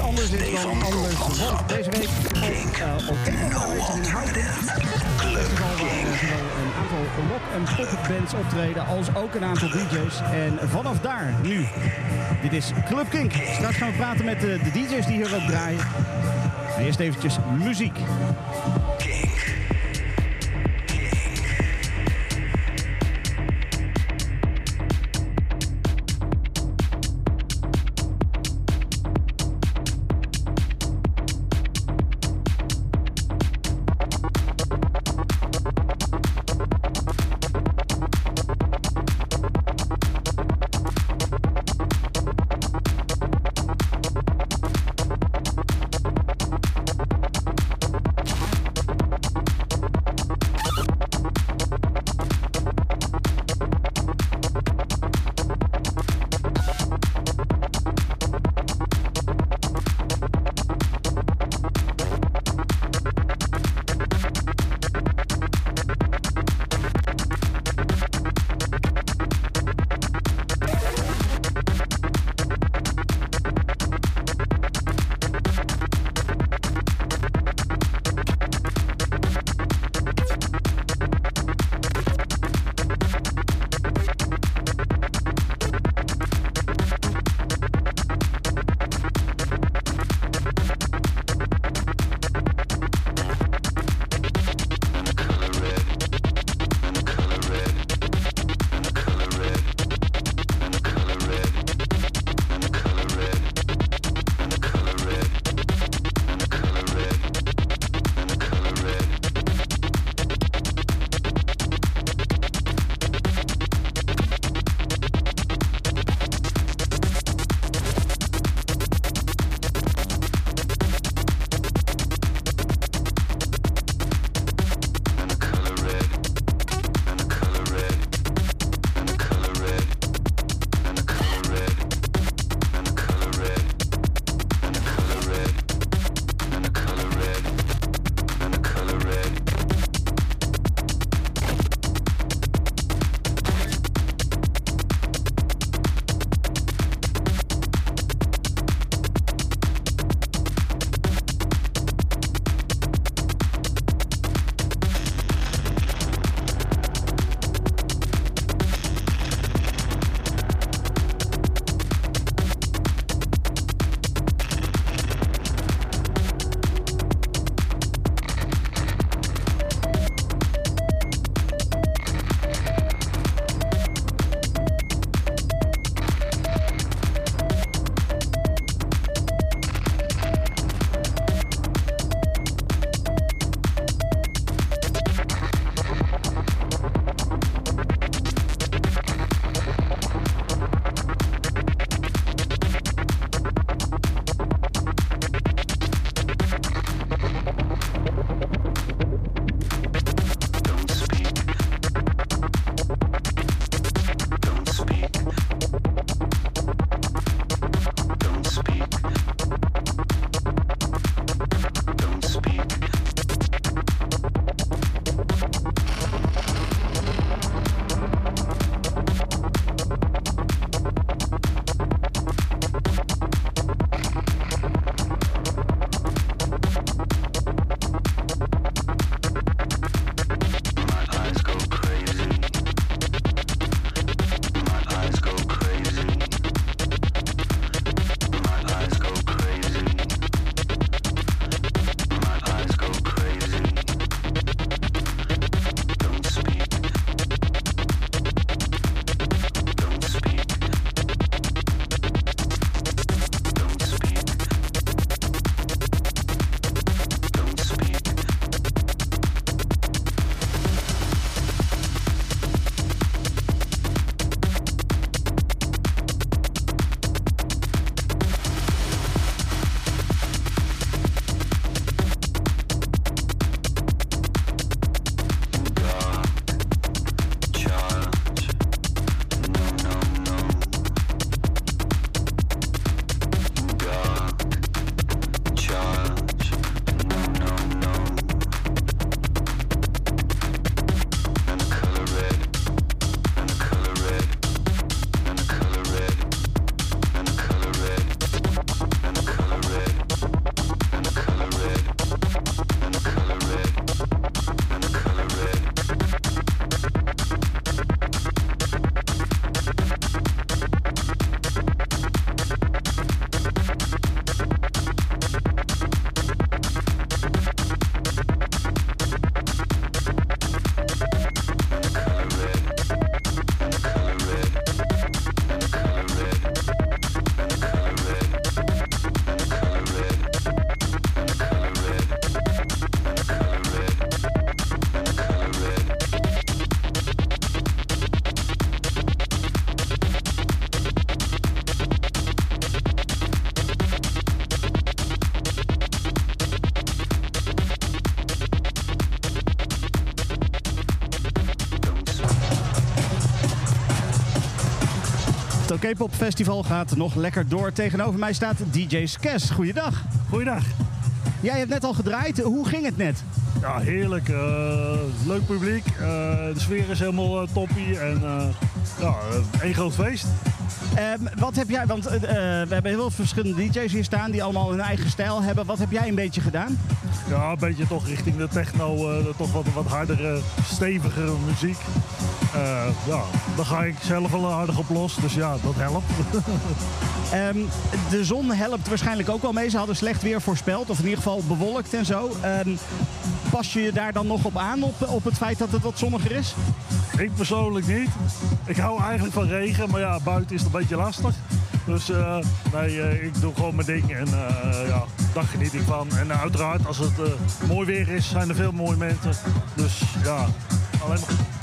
iets anders is dan anders. Deze week op, uh, op een aantal rock- en popbands optreden, als ook een aantal DJ's. En vanaf daar nu, dit is Club Kink. Straks gaan we praten met de, de DJ's die hier ook draaien. Maar eerst eventjes muziek. Het OK Pop Festival gaat nog lekker door. Tegenover mij staat DJ Skes. Goeiedag. Goeiedag. Jij hebt net al gedraaid. Hoe ging het net? Ja, heerlijk. Uh, leuk publiek. Uh, de sfeer is helemaal uh, toppie. En ja, één groot feest. Um, wat heb jij, want we hebben heel veel verschillende DJ's hier staan die allemaal hun eigen stijl hebben. Wat heb jij een beetje gedaan? Ja, een beetje toch richting de techno, toch wat, wat hardere, stevigere muziek. ja, daar ga ik zelf wel aardig op los, dus ja, dat helpt. um, de zon helpt waarschijnlijk ook wel mee. Ze hadden slecht weer voorspeld, of in ieder geval bewolkt en zo. Um, pas je je daar dan nog op aan, op, op het feit dat het wat zonniger is? Ik persoonlijk niet. Ik hou eigenlijk van regen, maar ja, buiten is het een beetje lastig. Dus uh, nee, uh, ik doe gewoon mijn ding en uh, ja, daar geniet ik van. En uiteraard, als het mooi weer is, zijn er veel mooie mensen. Dus ja, alleen maar...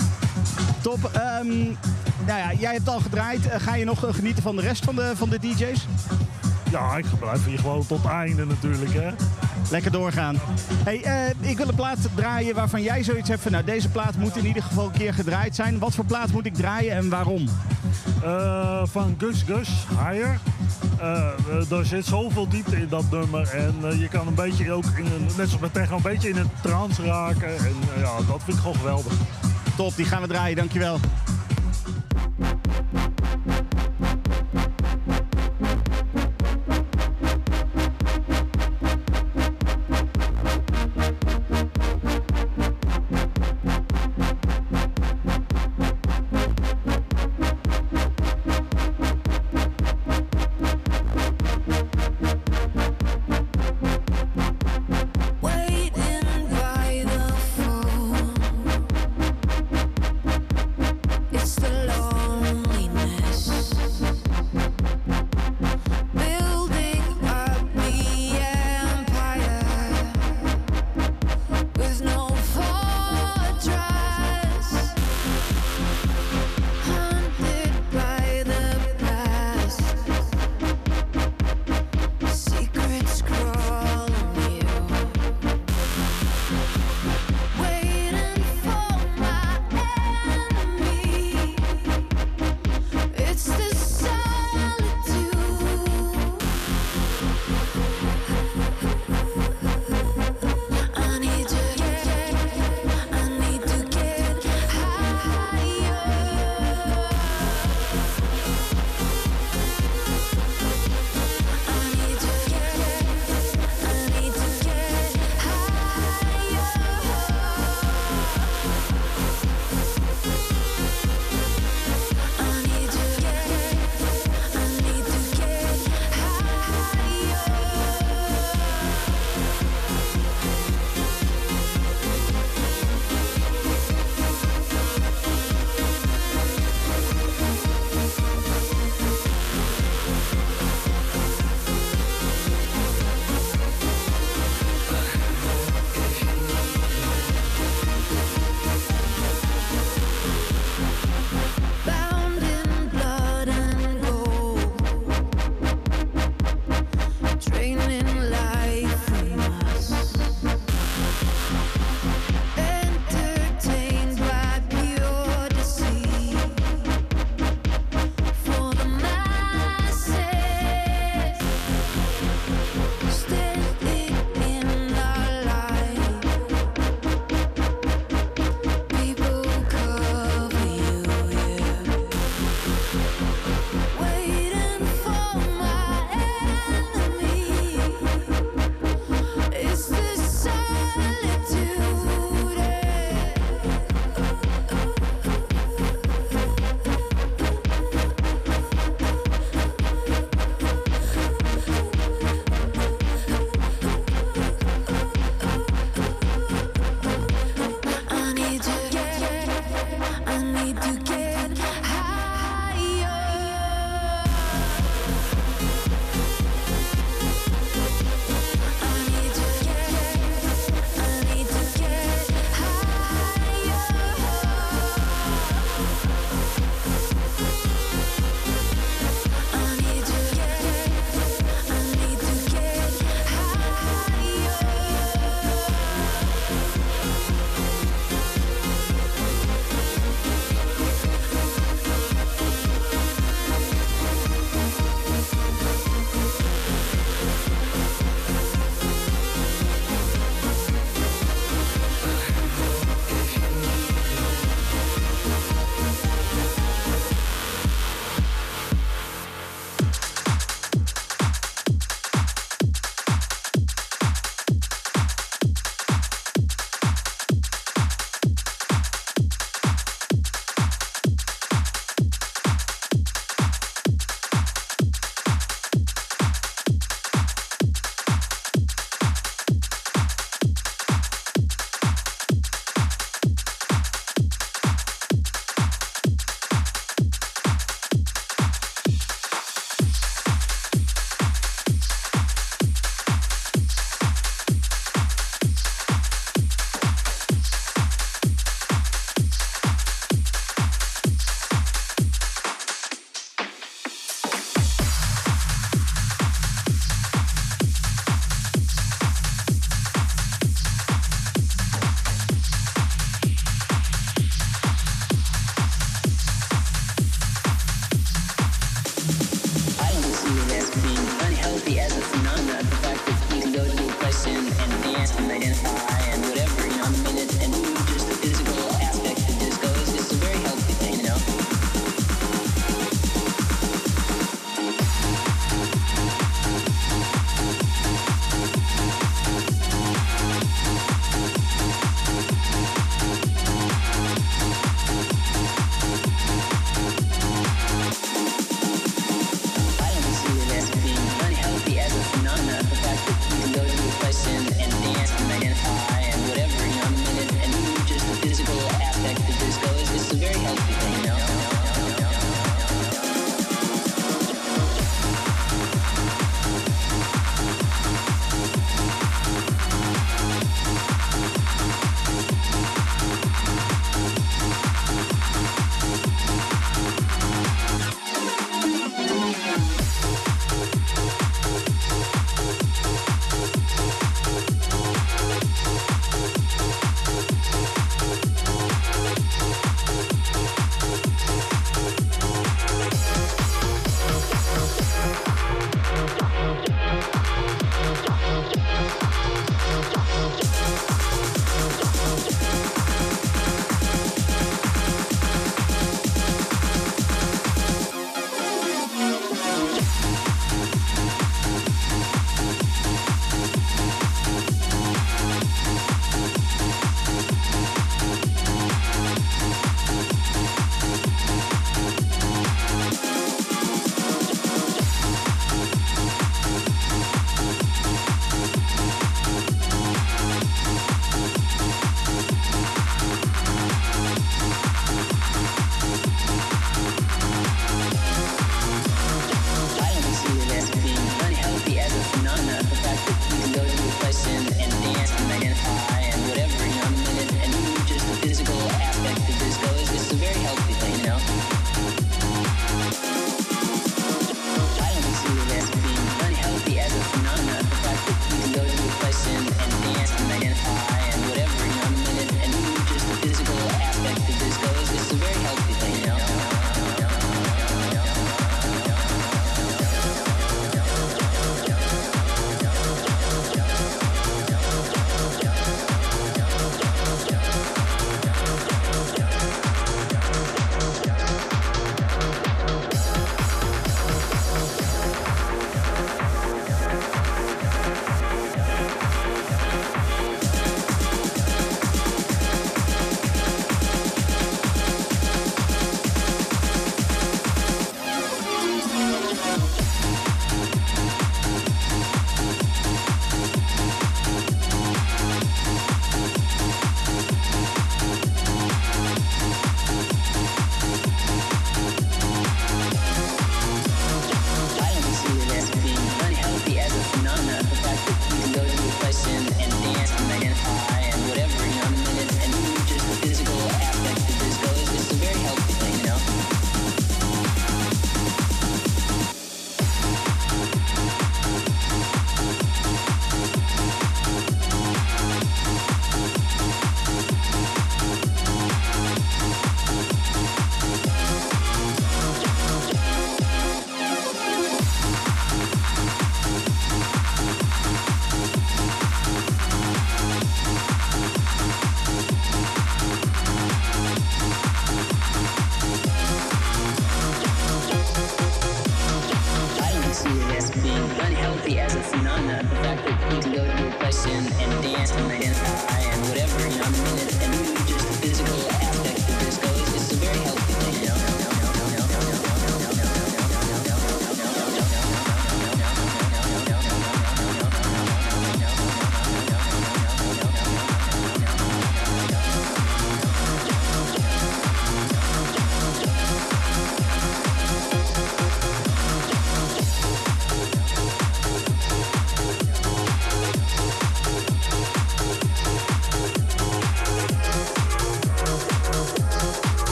Top. Um, nou ja, jij hebt al gedraaid. ga je nog genieten van de rest van de, van de DJ's? Ja, ik blijf hier gewoon tot einde natuurlijk. Hè. Lekker doorgaan. Hey, uh, ik wil een plaat draaien waarvan jij zoiets hebt van... nou, deze plaat moet in ieder geval een keer gedraaid zijn. Wat voor plaat moet ik draaien en waarom? Uh, van Gus Gus, Higher. Uh, er zit zoveel diepte in dat nummer. En je kan een beetje ook, in een, net zoals met techno, een beetje in een trance raken. En ja, dat vind ik gewoon geweldig. Top, die gaan we draaien. Dankjewel.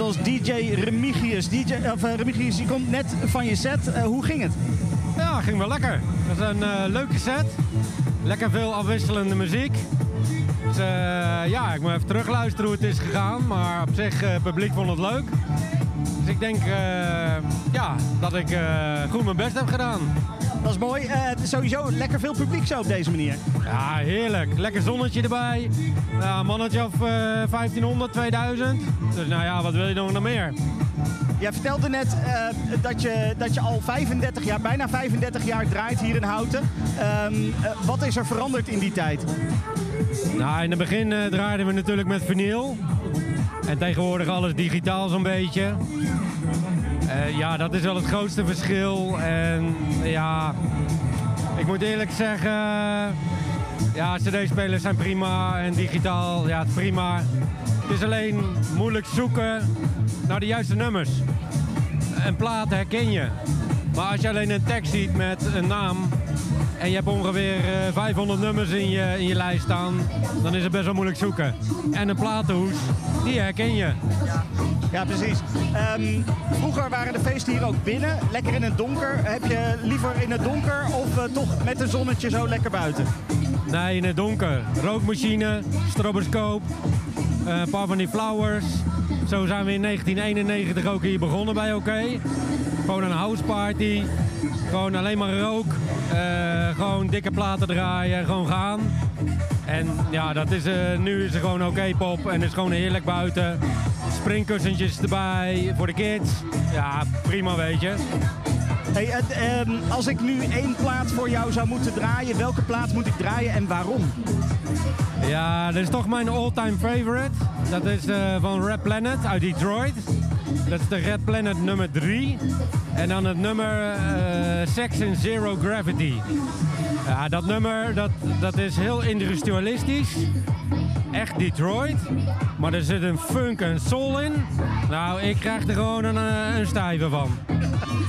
Inmiddels DJ Remigius. DJ, of, eh, Remigius, je komt net van je set. Eh, hoe ging het? Ja, ging wel lekker. Het was een eh, leuke set. Lekker veel afwisselende muziek. Dus ja, ik moet even terugluisteren hoe het is gegaan. Maar op zich, het publiek vond het leuk. Dus ik denk ja, dat ik goed mijn best heb gedaan. Dat is mooi. Sowieso lekker veel publiek zo op deze manier. Ja, heerlijk. Lekker zonnetje erbij. Ja, een mannetje of eh 1500, 2000. Dus nou ja, wat wil je nog meer? Jij vertelde net eh, dat, je, dat je al 35 jaar, bijna 35 jaar draait hier in Houten. Ehm, eh, wat is er veranderd in die tijd? Nou, in het begin eh, draaiden we natuurlijk met vinyl. En tegenwoordig alles digitaal zo'n beetje. Ja, dat is wel het grootste verschil. En ja, ik moet eerlijk zeggen... Ja, cd-spelers zijn prima en digitaal, ja, prima. Het is alleen moeilijk zoeken naar de juiste nummers. Een plaat herken je. Maar als je alleen een tekst ziet met een naam en je hebt ongeveer eh, 500 nummers in je, in je lijst staan, dan is het best wel moeilijk zoeken. En een platenhoes, die herken je. Ja, precies. Ehm, vroeger waren de feesten hier ook binnen, lekker in het donker. Heb je liever in het donker of eh, toch met een zonnetje zo lekker buiten? Nee, in het donker. Rookmachine, stroboscoop, eh, een paar van die flowers. Zo zijn we in 1991 ook hier begonnen bij OK. Gewoon een houseparty. Gewoon alleen maar rook. eh, gewoon dikke platen draaien, gewoon gaan. En ja, dat is, eh, nu is er gewoon OK pop en is gewoon heerlijk buiten. Springkussentjes erbij voor de kids. Ja, prima weet je. Hey, eh, ehm, als ik nu één plaat voor jou zou moeten draaien, welke plaat moet ik draaien en waarom? Ja, dat is toch mijn all-time favorite. Dat is eh, van Red Planet uit Detroit. Dat is de Red Planet nummer 3. En dan het nummer eh, Sex in Zero Gravity. Ja, dat nummer dat, dat is heel industrialistisch. Echt Detroit. Maar er zit een funk en soul in. Nou, ik krijg er gewoon een, eh, een stijve van.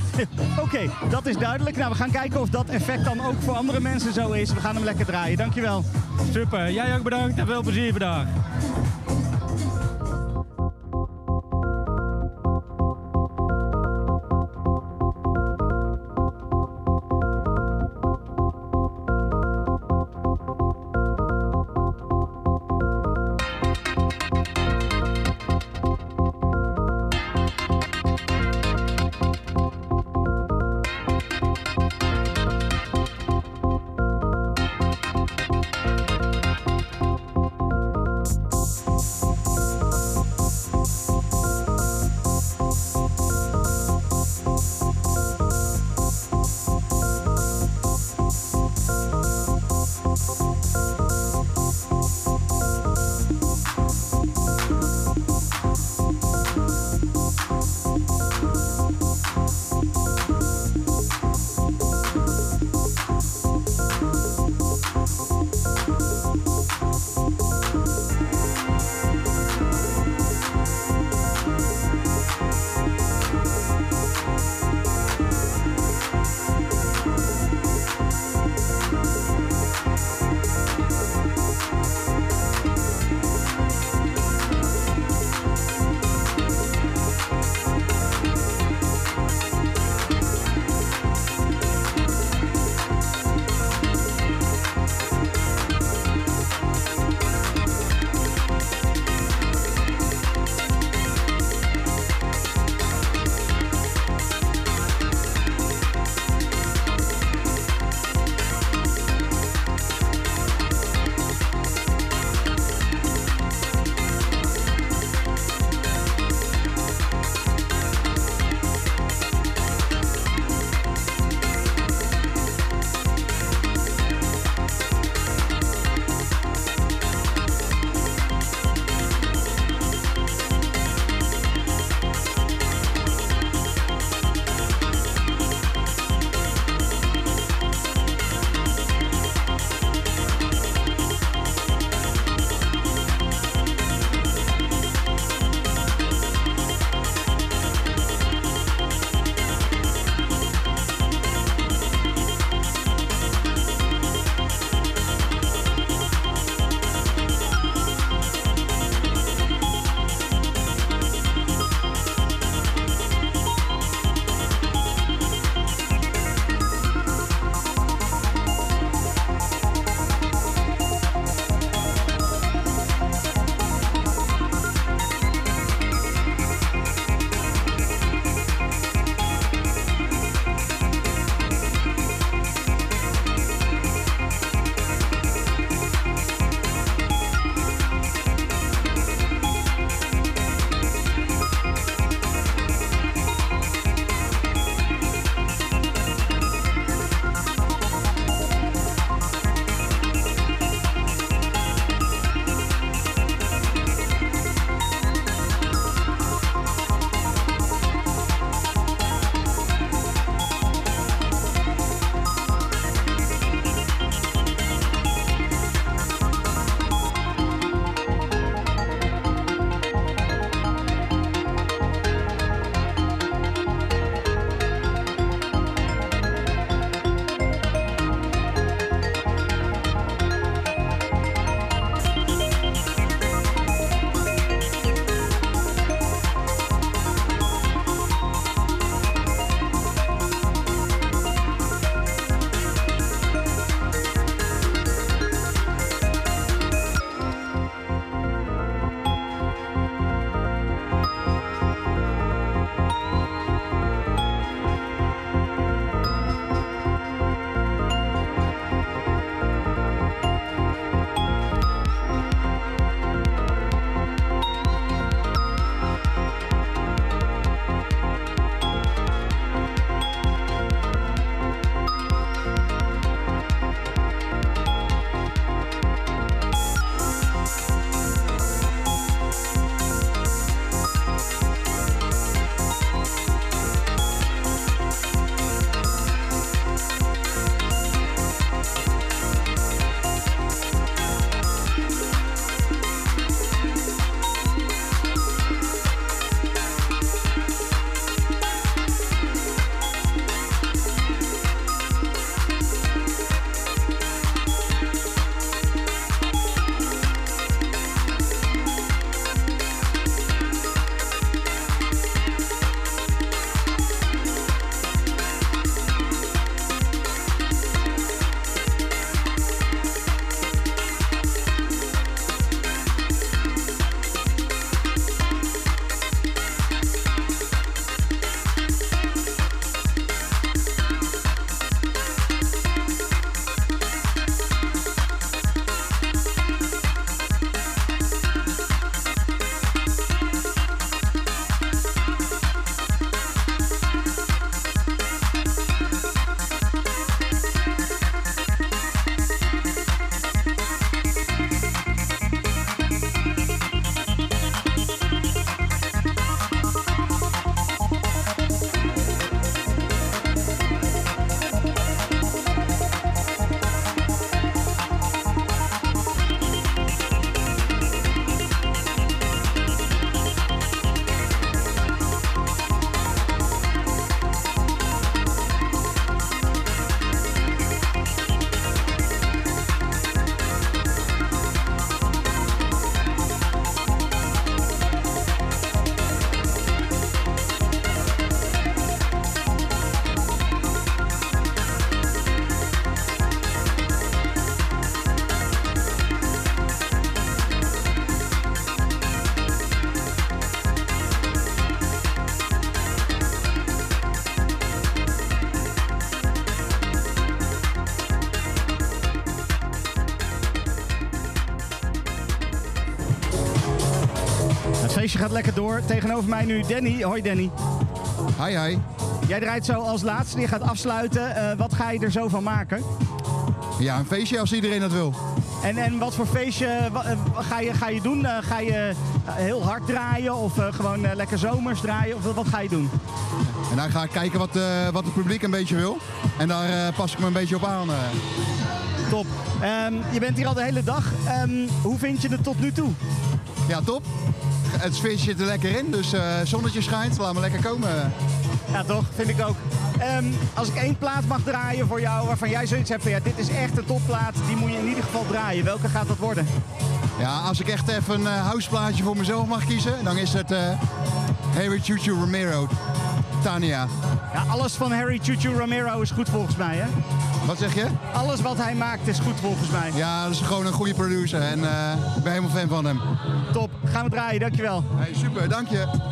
Oké, dat is duidelijk. Nou, we gaan kijken of dat effect dan ook voor andere mensen zo is. We gaan hem lekker draaien. Dankjewel. Super, jij ook bedankt en veel plezier vandaag. Lekker door. Tegenover mij nu Danny. Hoi Danny. Hi, hi. Jij draait zo als laatste. Je gaat afsluiten. Eh, wat ga je er zo van maken? Ja, een feestje als iedereen dat wil. En, en wat voor feestje eh, ga, je, ga je doen? Eh, ga je heel hard draaien of gewoon lekker zomers draaien? Of wat ga je doen? En dan ga ik kijken wat, wat het publiek een beetje wil. En daar pas ik me een beetje op aan. Top. Ehm, je bent hier al de hele dag. Ehm, hoe vind je het tot nu toe? Ja, top. Het sfeertje zit er lekker in, dus eh zonnetje schijnt. Laat me lekker komen. Ja, toch? Vind ik ook. Ehm, als ik één plaat mag draaien voor jou waarvan jij zoiets hebt van ja, dit is echt een topplaat, die moet je in ieder geval draaien. Welke gaat dat worden? Ja, als ik echt even een uh, houseplaatje voor mezelf mag kiezen, dan is het eh Harry Chuchu Romero, Tania. Ja, alles van Harry Chuchu Romero is goed volgens mij, hè? Wat zeg je? Alles wat hij maakt is goed volgens mij. Ja, dat is gewoon een goede producer en ik ben helemaal fan van hem. Top. Gaan we draaien, dankjewel. Hey, super, dank je.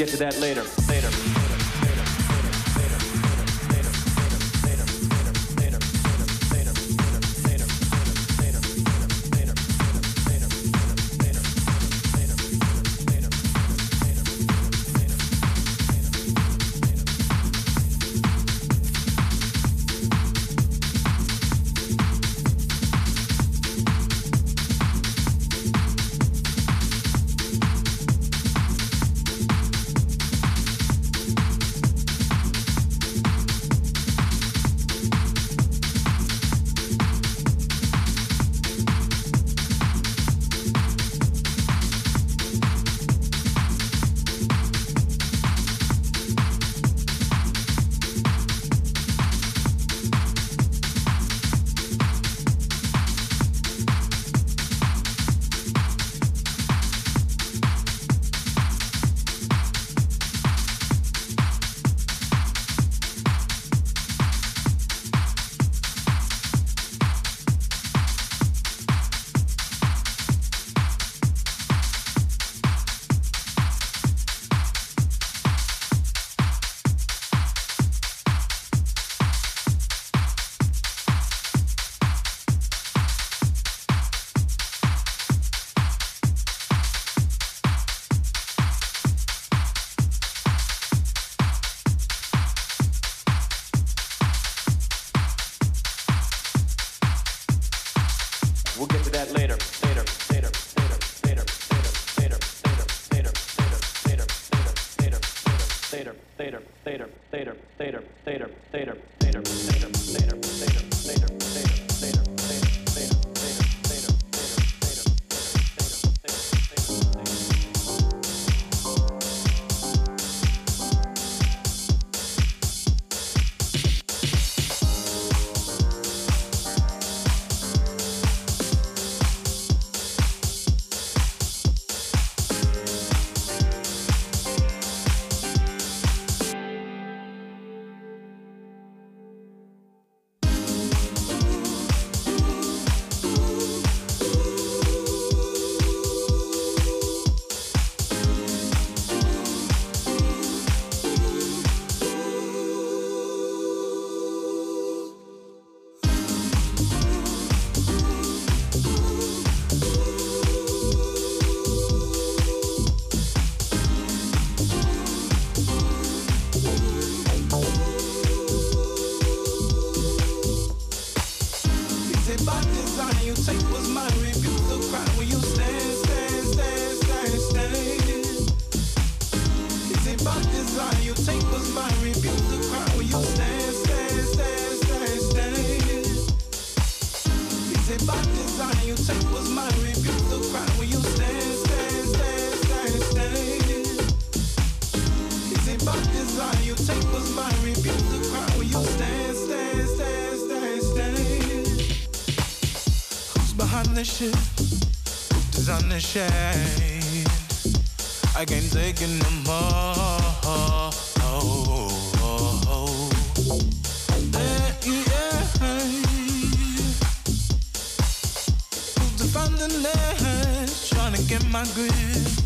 get to that later. Later. later. behind the ships, design the shade. I can't take it no more. Hey, yeah, hey. To find the ledge, trying to get my grip.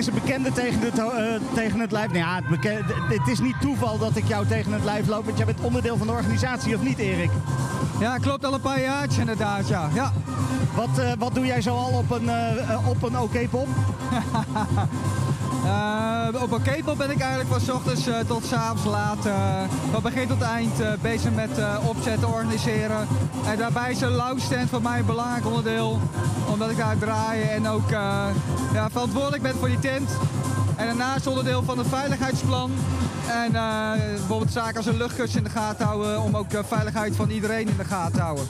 Is een bekende tegen het, eh, tegen het lijf. Nou ja, het, het is niet toeval dat ik jou tegen het lijf loop, want jij bent onderdeel van de organisatie, of niet Erik? Ja, klopt al een paar jaartjes inderdaad, ja. ja. Wat, uh, wat doe jij zoal op een, eh, op een OK-pop? Op een pop ben ik eigenlijk van s ochtends tot s avonds laat, van begin tot eind, bezig met opzetten, organiseren. En daarbij is een stand voor mij een belangrijk onderdeel omdat ik daar draai en ook eh, ja, verantwoordelijk ben voor die tent. En daarnaast onderdeel van het veiligheidsplan. En eh, bijvoorbeeld zaken als een luchtkussen in de gaten houden om ook de veiligheid van iedereen in de gaten te houden.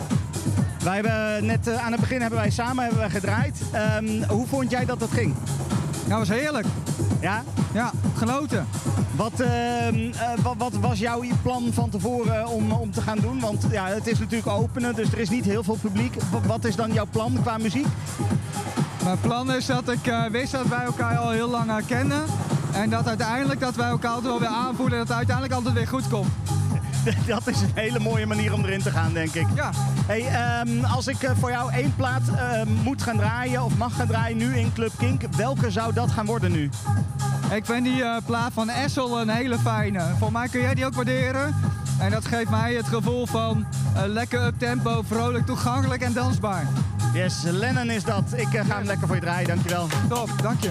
Wij hebben net aan het begin hebben wij samen hebben wij gedraaid. Ehm, hoe vond jij dat dat ging? Dat was heerlijk. Ja? Ja, genoten. Wat, ehm, eh, wat, wat was jouw plan van tevoren om, om te gaan doen? Want ja, het is natuurlijk openen, dus er is niet heel veel publiek. Wa- Wat is dan jouw plan qua muziek? Mijn plan is dat ik eh, wist dat wij elkaar al heel lang kennen. En dat uiteindelijk dat wij elkaar altijd wel weer aanvoelen en dat het uiteindelijk altijd weer goed komt. Dat is een hele mooie manier om erin te gaan, denk ik. Ja. Hey, ehm, als ik eh, voor jou één plaat ehm, moet gaan draaien of mag gaan draaien nu in Club Kink, welke zou dat gaan worden nu? Ik vind die eh, plaat van Essel een hele fijne. Voor mij kun jij die ook waarderen. En dat geeft mij het gevoel van eh, lekker up tempo, vrolijk, toegankelijk en dansbaar. Yes, Lennon is dat. Ik eh, ga hem lekker voor je draaien, dankjewel. Top, dank je.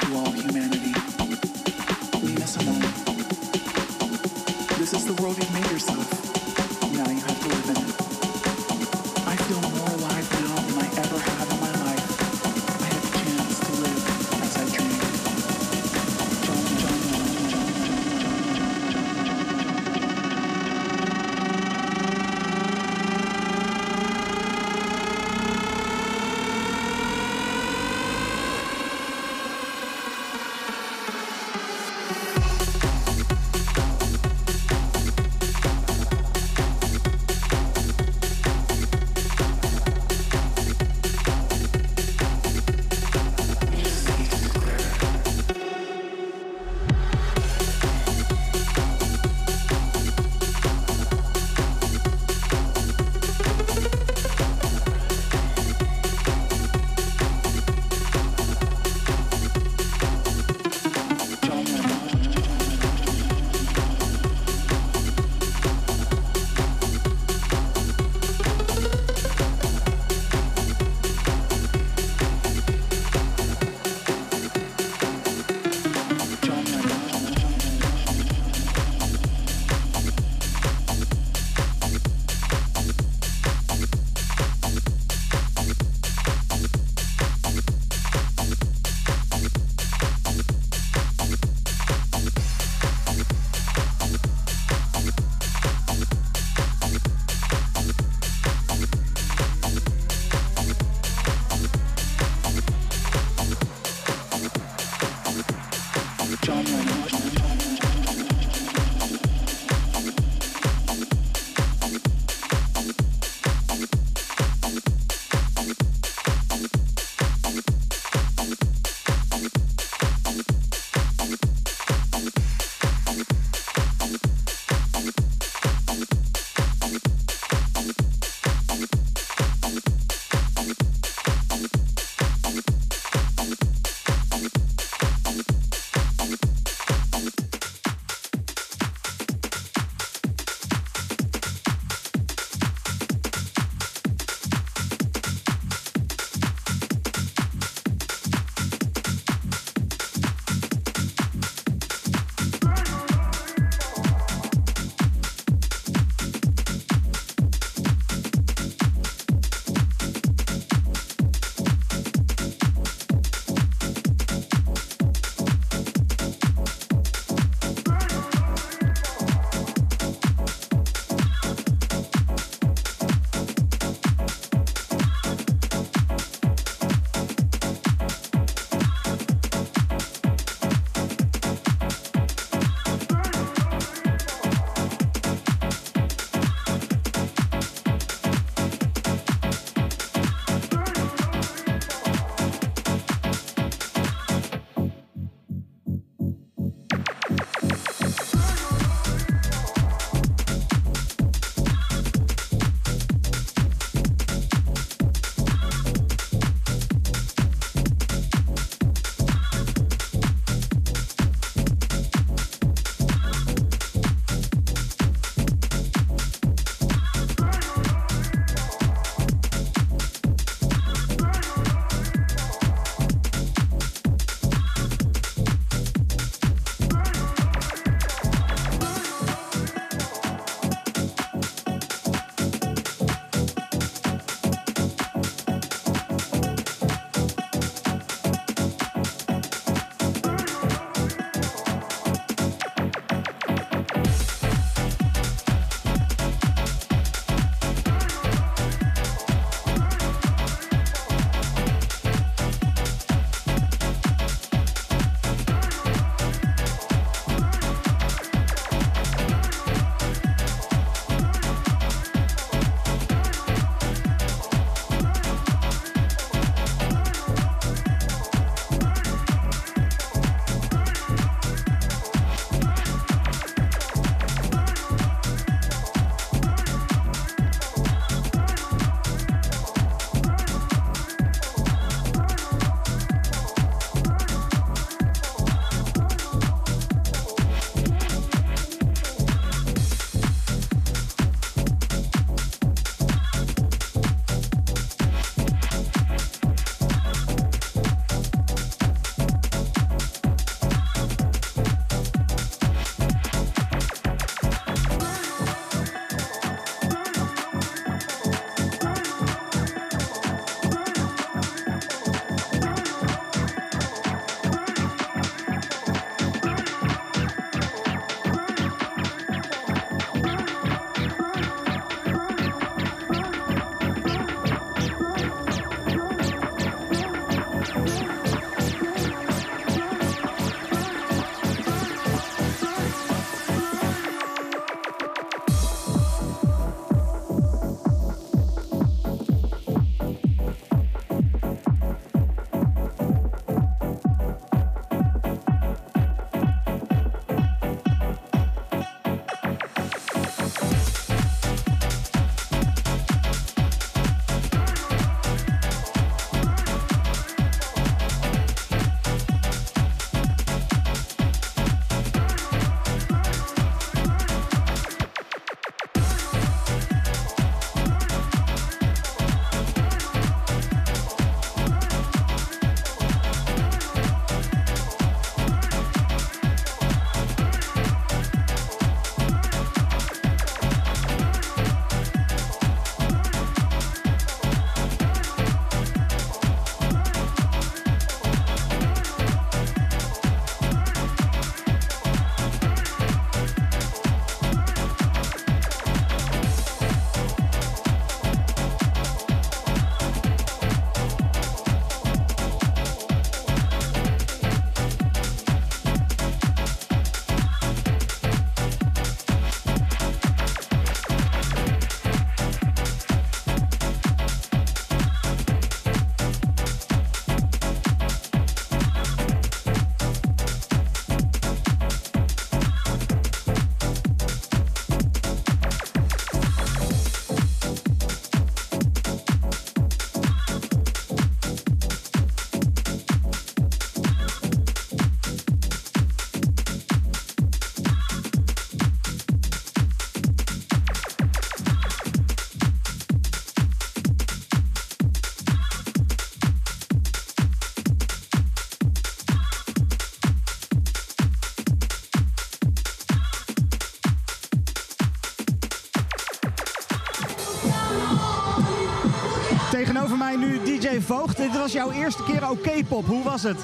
Voogd. Dit was jouw eerste keer ook K-pop. Hoe was het?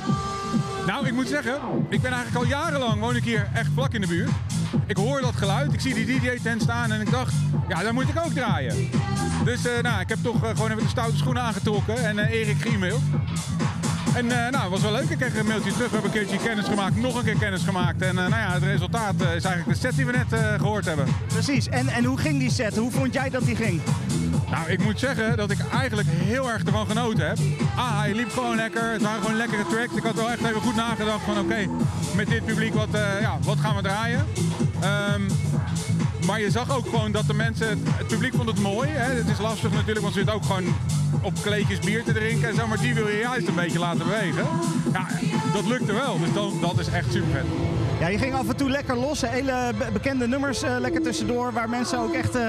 Nou, ik moet zeggen, ik ben eigenlijk al jarenlang woon ik hier echt vlak in de buurt. Ik hoor dat geluid, ik zie die DJ-tent staan en ik dacht, ja, daar moet ik ook draaien. Dus eh, nou, ik heb toch eh, gewoon even de stoute schoenen aangetrokken en eh, Erik gemaild. En nou, het was wel leuk. Ik kreeg een mailtje terug. We hebben een keertje kennis gemaakt, nog een keer kennis gemaakt. En nou ja, het resultaat is eigenlijk de set die we net eh, gehoord hebben. Precies. En, en hoe ging die set? Hoe vond jij dat die ging? Nou, ik moet zeggen dat ik eigenlijk heel erg ervan genoten heb. Ah, hij liep gewoon lekker. Het waren gewoon lekkere tracks. Ik had wel echt even goed nagedacht van oké, met dit publiek, wat, eh, ja, wat gaan we draaien? Ehm, maar je zag ook gewoon dat de mensen, het, publiek vond het mooi. Hè? Het is lastig natuurlijk, want ze zitten ook gewoon op kleedjes bier te drinken en zo. Maar die wil je juist een beetje laten bewegen. Ja, dat lukte wel. Dus dan, dat is echt super vet. Ja, je ging af en toe lekker los. Hele be- bekende nummers eh, lekker tussendoor. Waar mensen ook echt eh,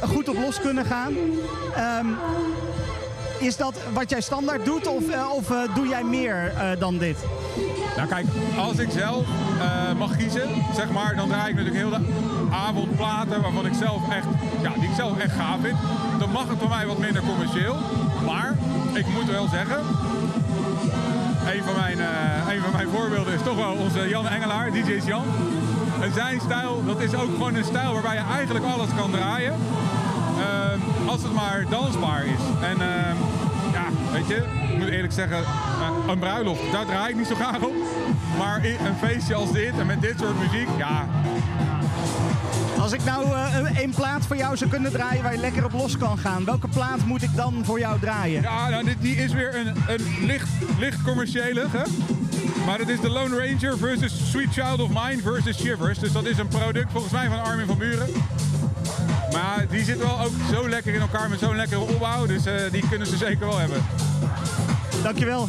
goed op los kunnen gaan. Ehm, is dat wat jij standaard doet of, eh, of eh, doe jij meer eh, dan dit? Nou kijk, als ik zelf mag kiezen, zeg maar, dan draai ik natuurlijk heel de avond platen waarvan ik zelf echt, ja, die ik zelf echt gaaf vind. Dan mag het voor mij wat minder commercieel. Maar ik moet wel zeggen, een van mijn, een van mijn voorbeelden is toch wel onze Jan Engelaar, DJ's Jan. En zijn stijl, dat is ook gewoon een stijl waarbij je eigenlijk alles kan draaien. Ehm, als het maar dansbaar is. En ehm, ja, weet je, ik moet eerlijk zeggen, eh, een bruiloft, daar draai ik niet zo graag op. Maar een feestje als dit en met dit soort muziek, ja, Als ik nou eh, een- een plaat voor jou zou kunnen draaien waar je lekker op los kan gaan. Welke plaat moet ik dan voor jou draaien? Ja, nou, dit, die is weer een, een licht, licht commerciële. Hè? Maar dat is de Lone Ranger versus Sweet Child of Mine versus Shivers. Dus dat is een product volgens mij van Armin van Buren. Maar die zit wel ook zo lekker in elkaar met zo'n lekkere opbouw. Dus eh, die kunnen ze zeker wel hebben. Dankjewel.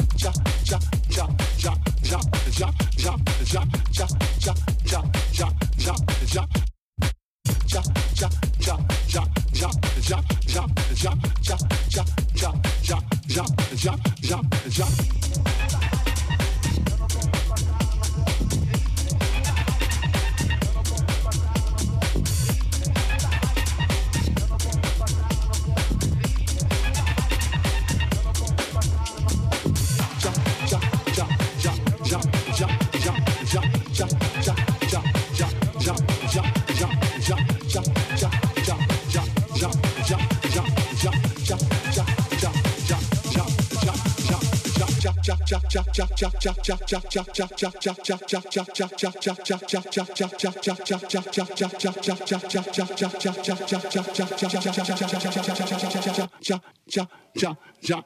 ja ja ja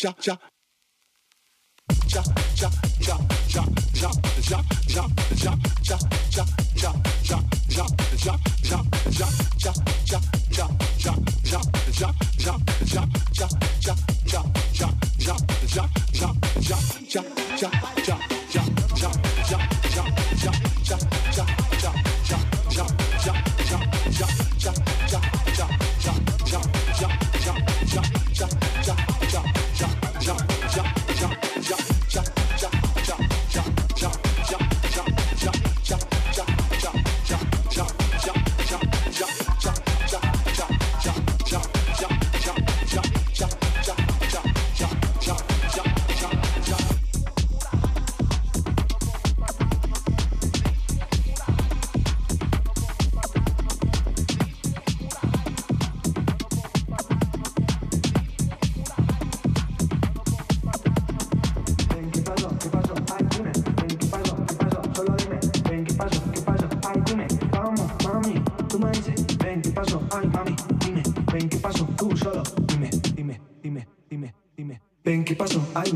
cha cha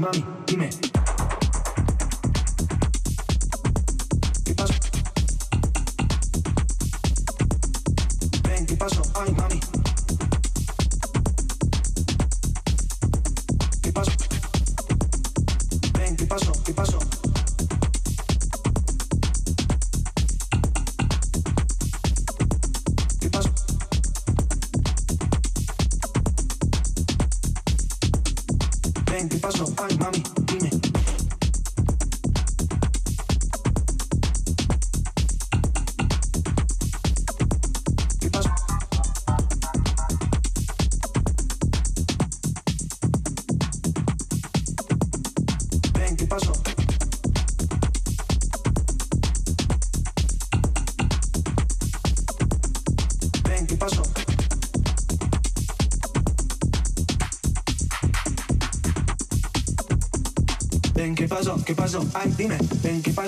money. ¿Qué pasó? Ay, dime, ven, ¿qué pasó?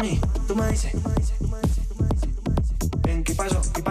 mami, tú me dices. Ven, ¿qué pasó? ¿Qué pasó?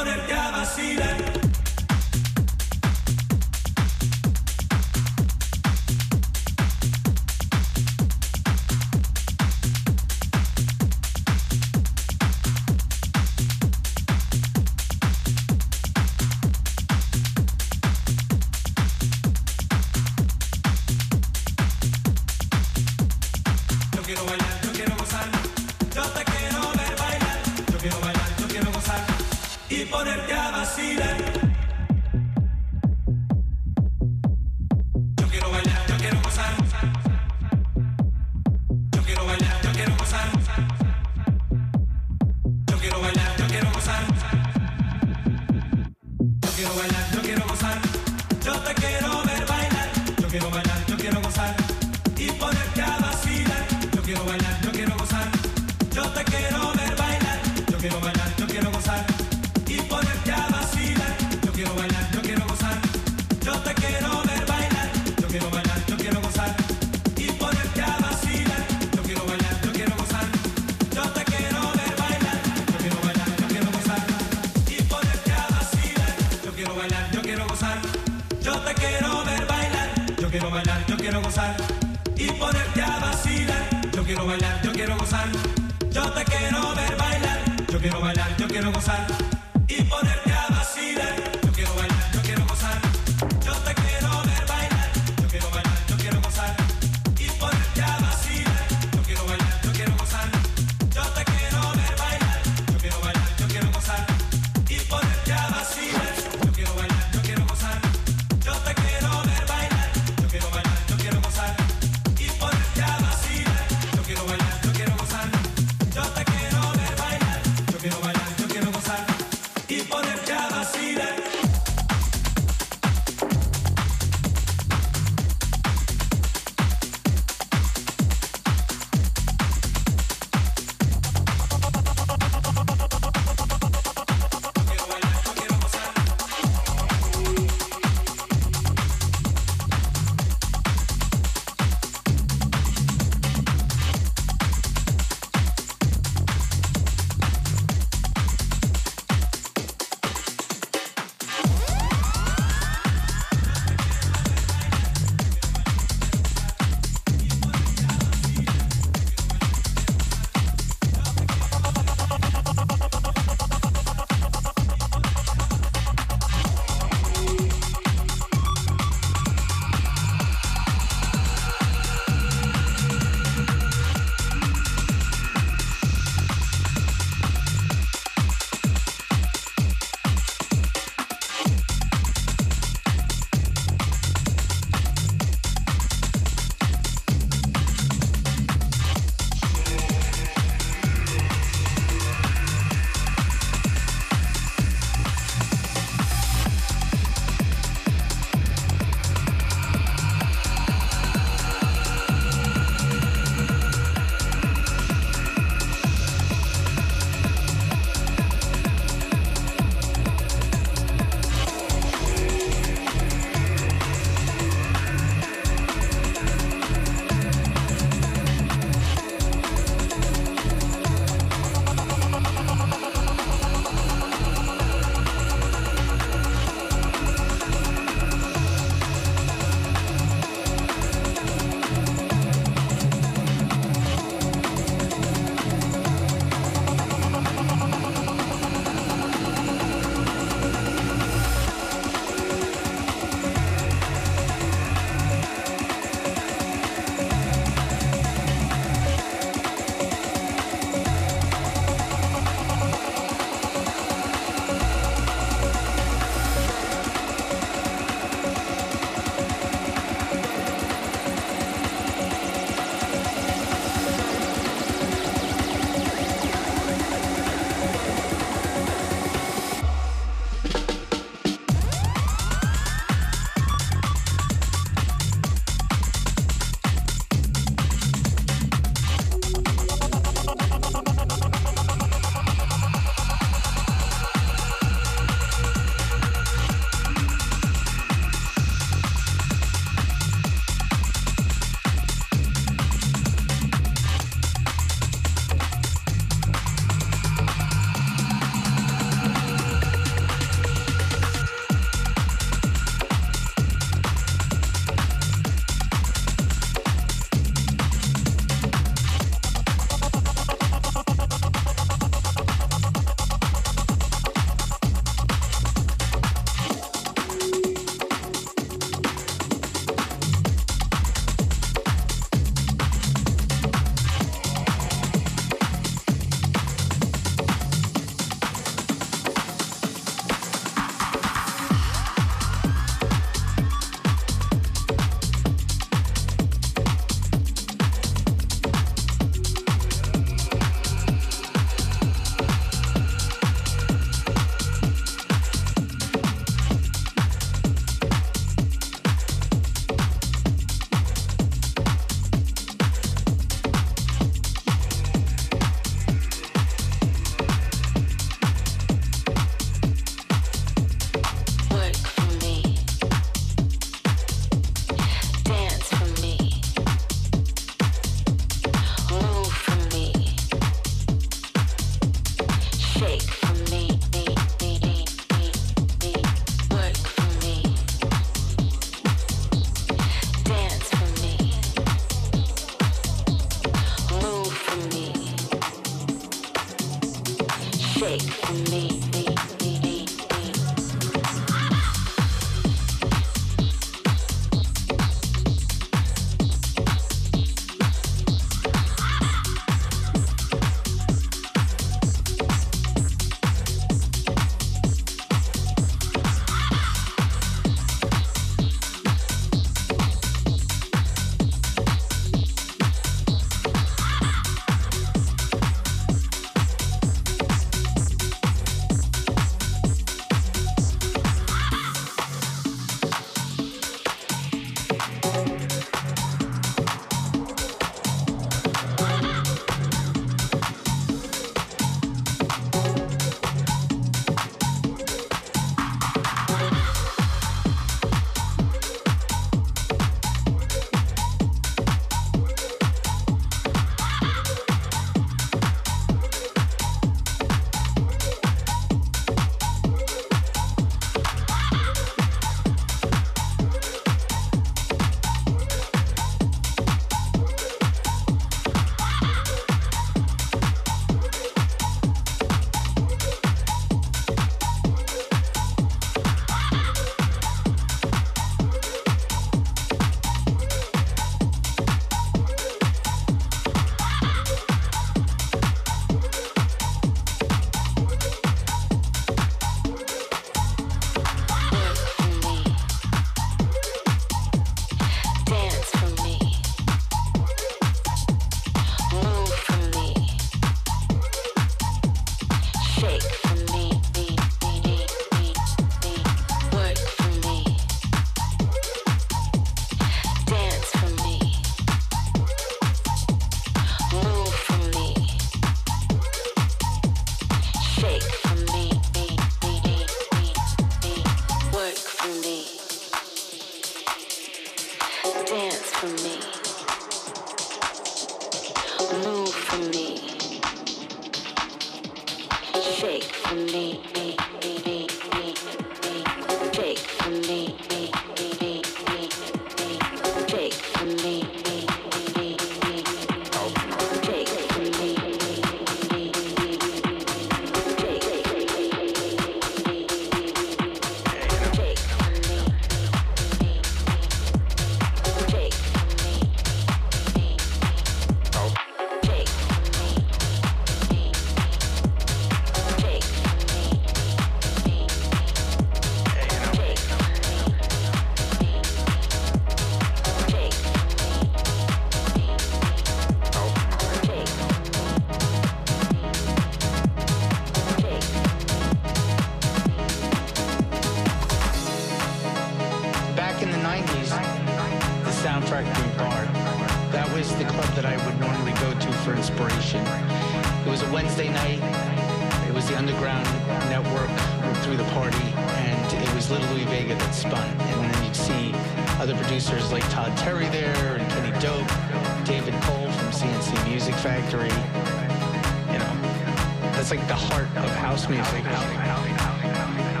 out.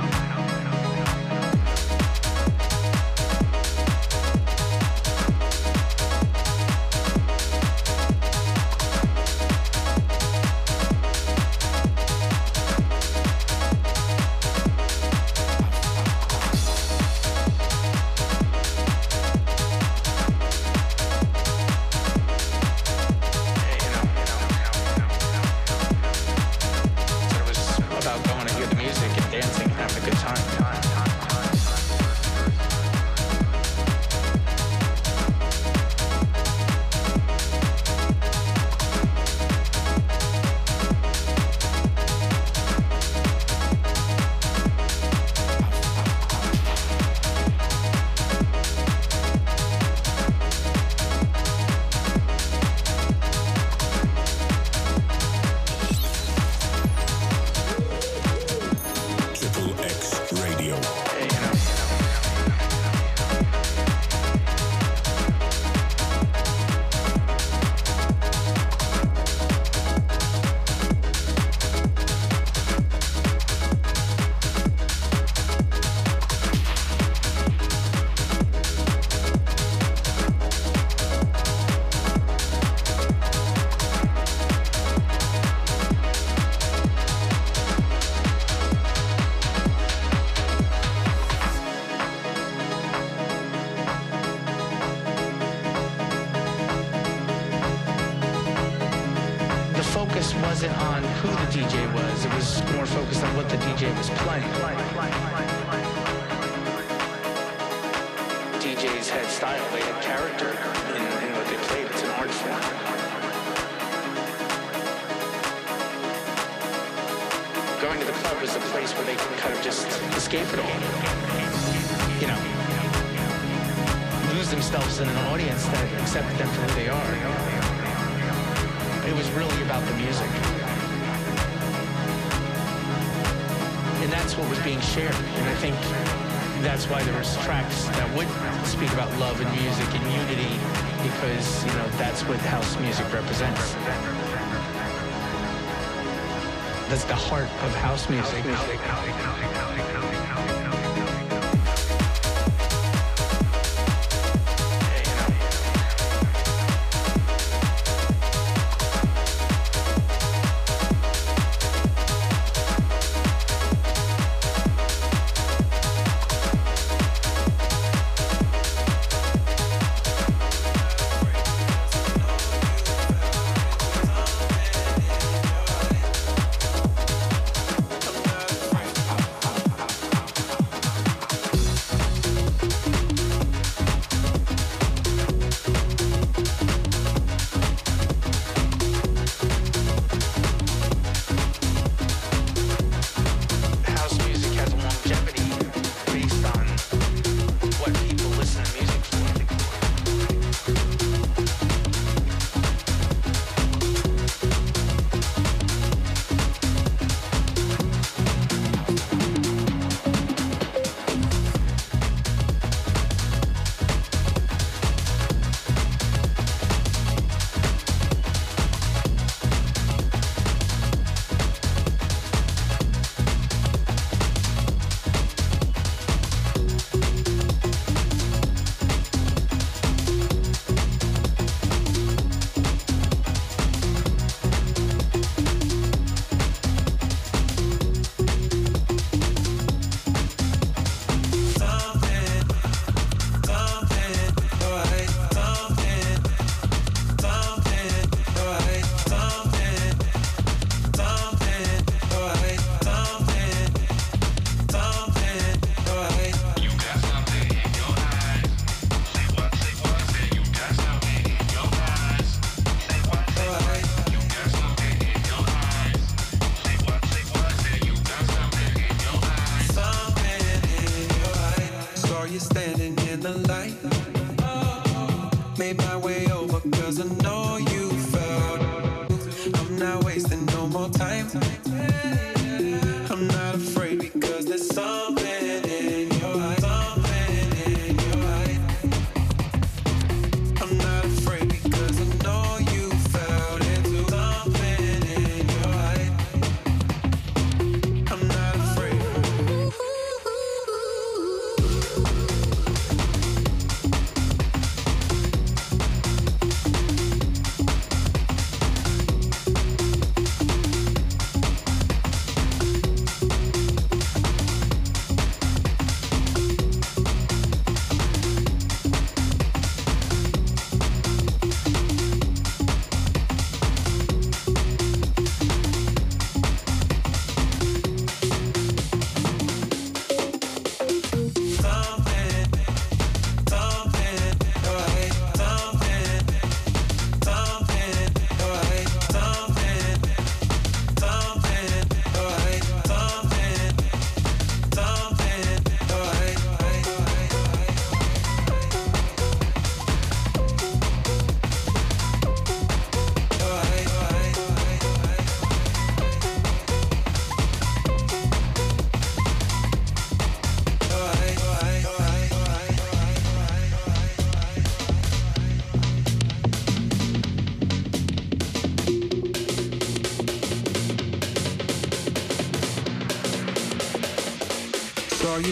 part of house music. House music. House music.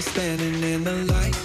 standing in the light.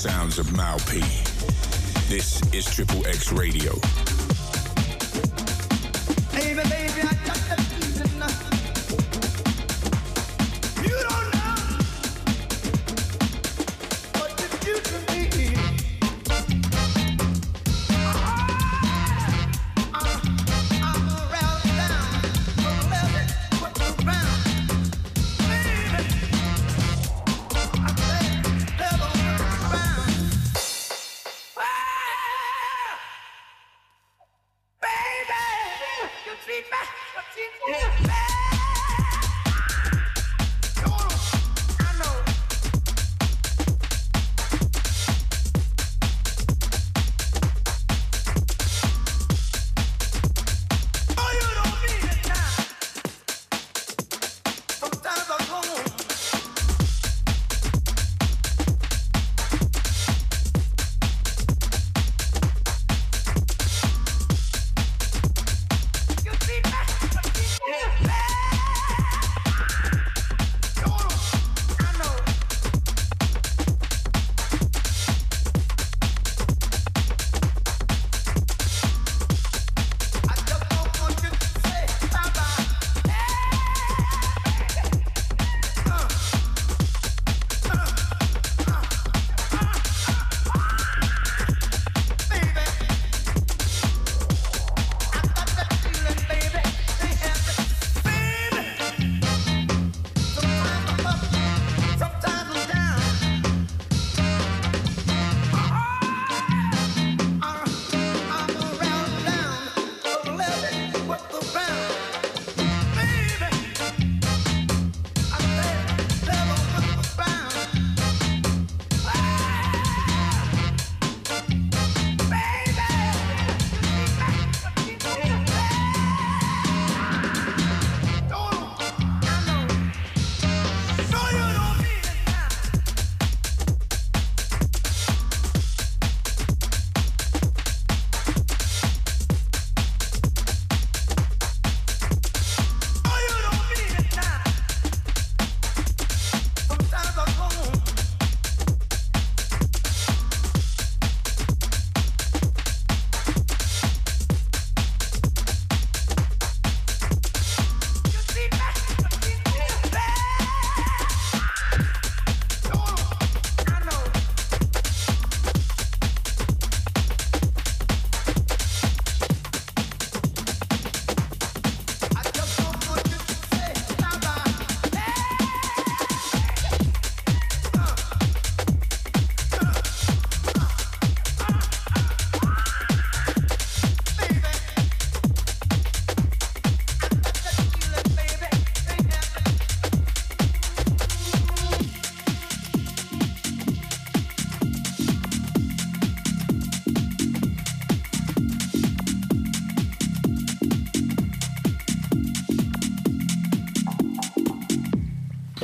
sounds of Malpee. This is Triple X Radio. Hey, baby,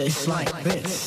It's like this.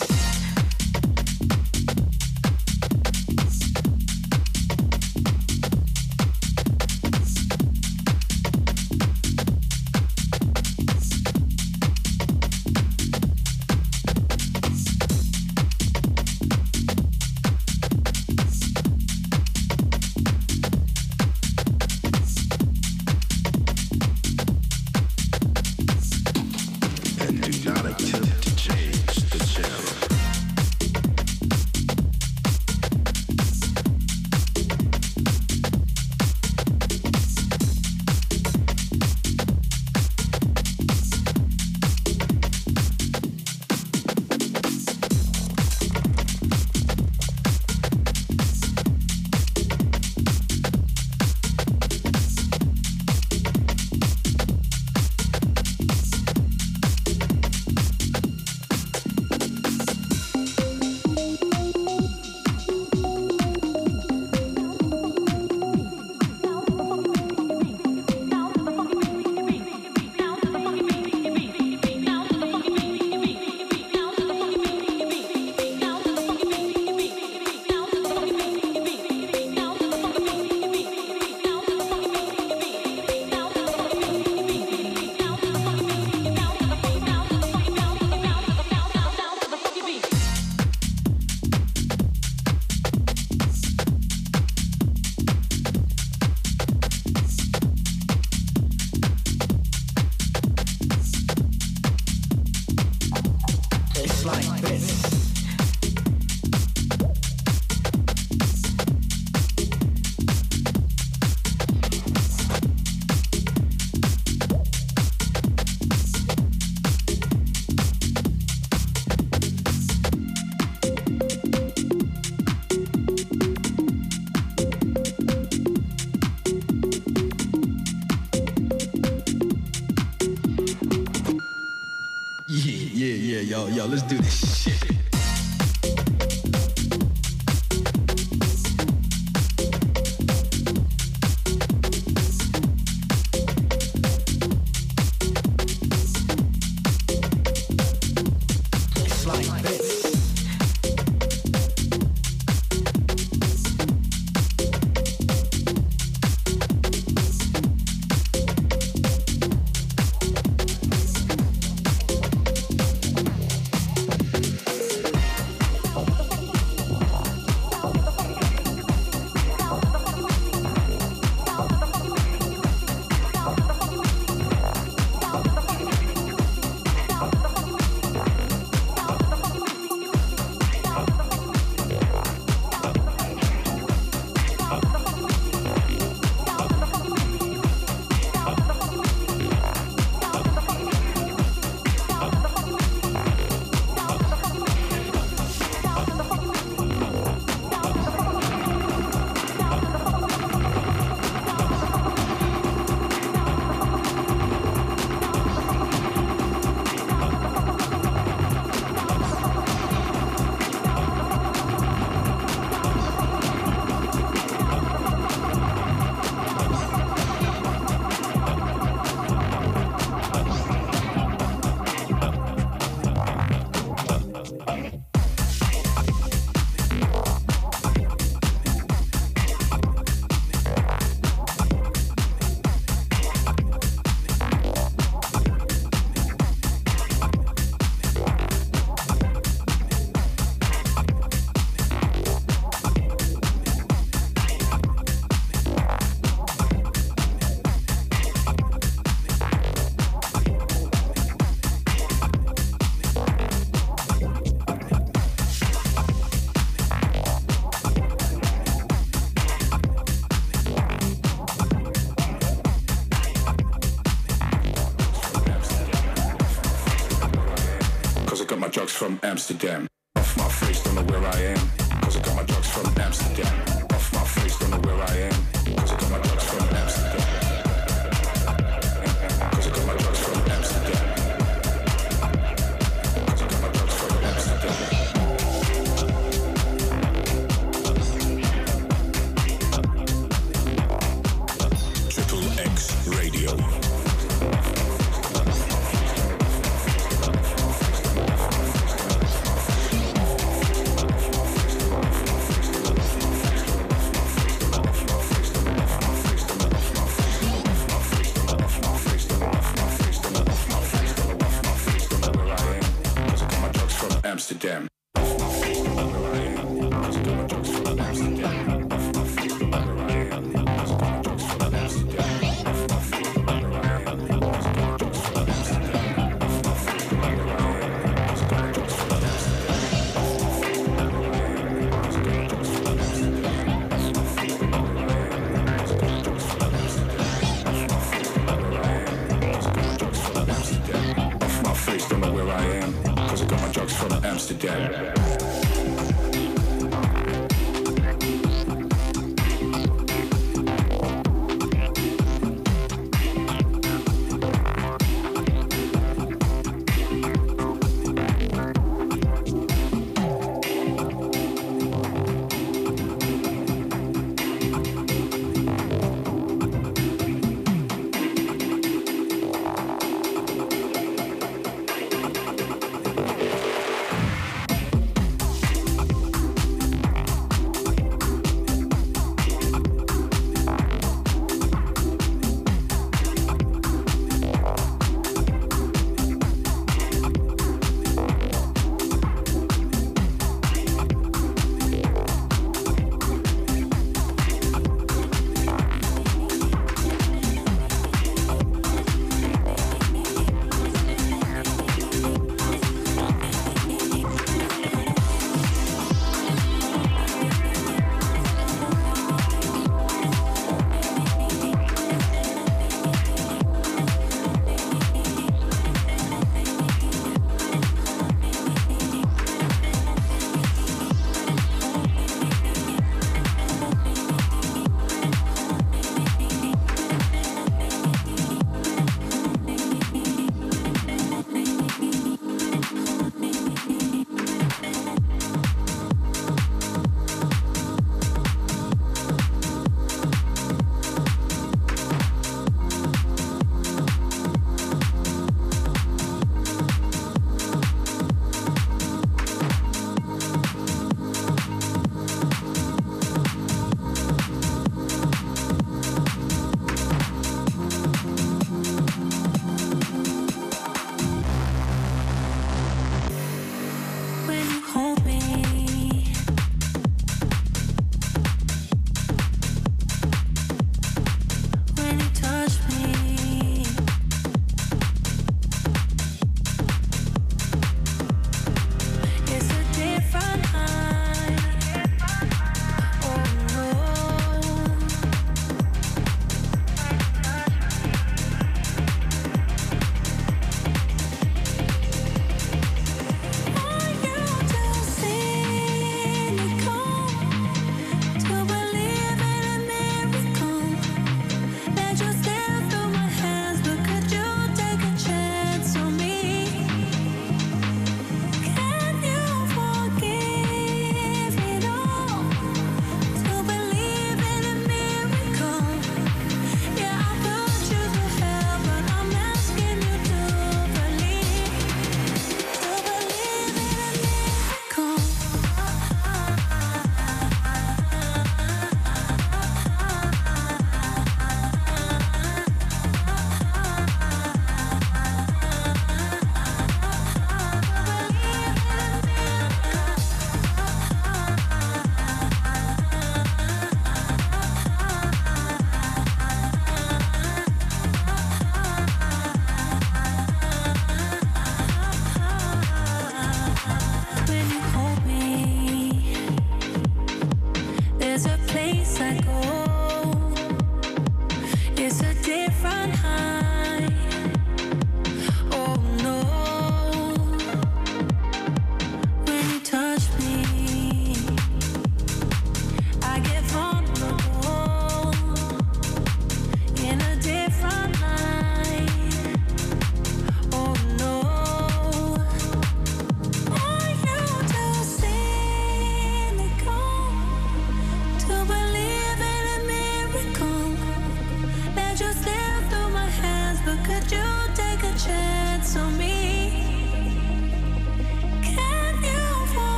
Amsterdam.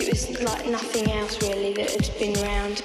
it was like nothing else really that had been around.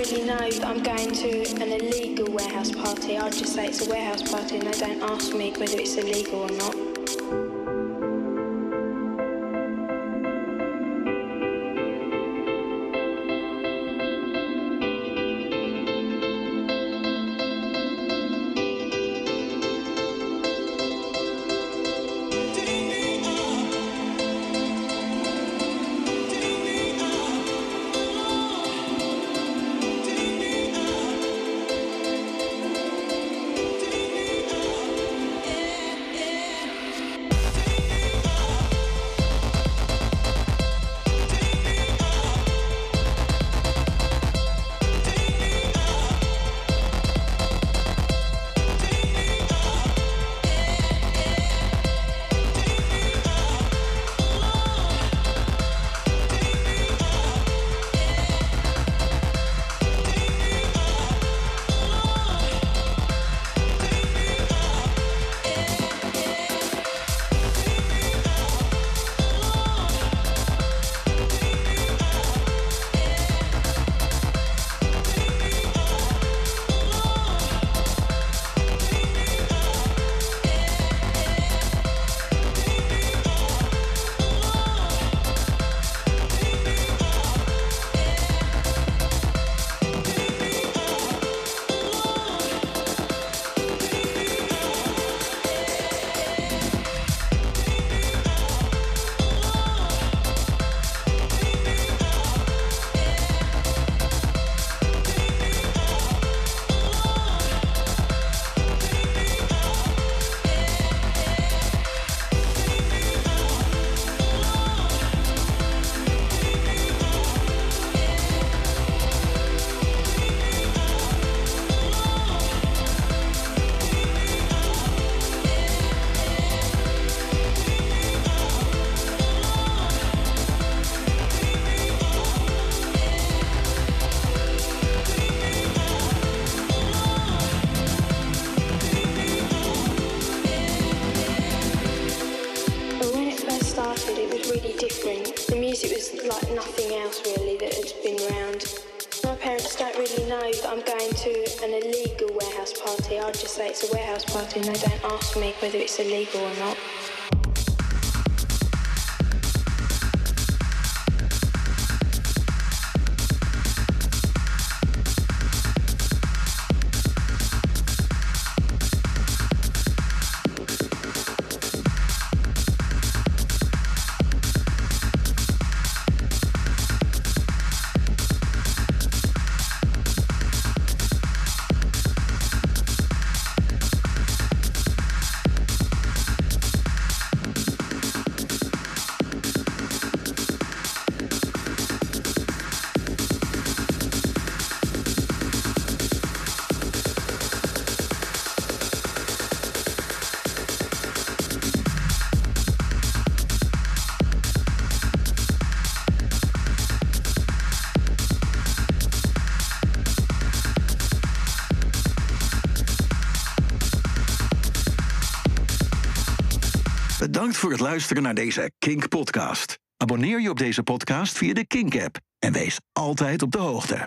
Really know that I'm going to an illegal warehouse party. I'll just say it's a warehouse party and they don't ask me whether it's illegal or not. Party. I just say it's a warehouse party and they don't ask me whether it's illegal or not. Luisteren naar deze Kink-podcast. Abonneer je op deze podcast via de Kink-app en wees altijd op de hoogte.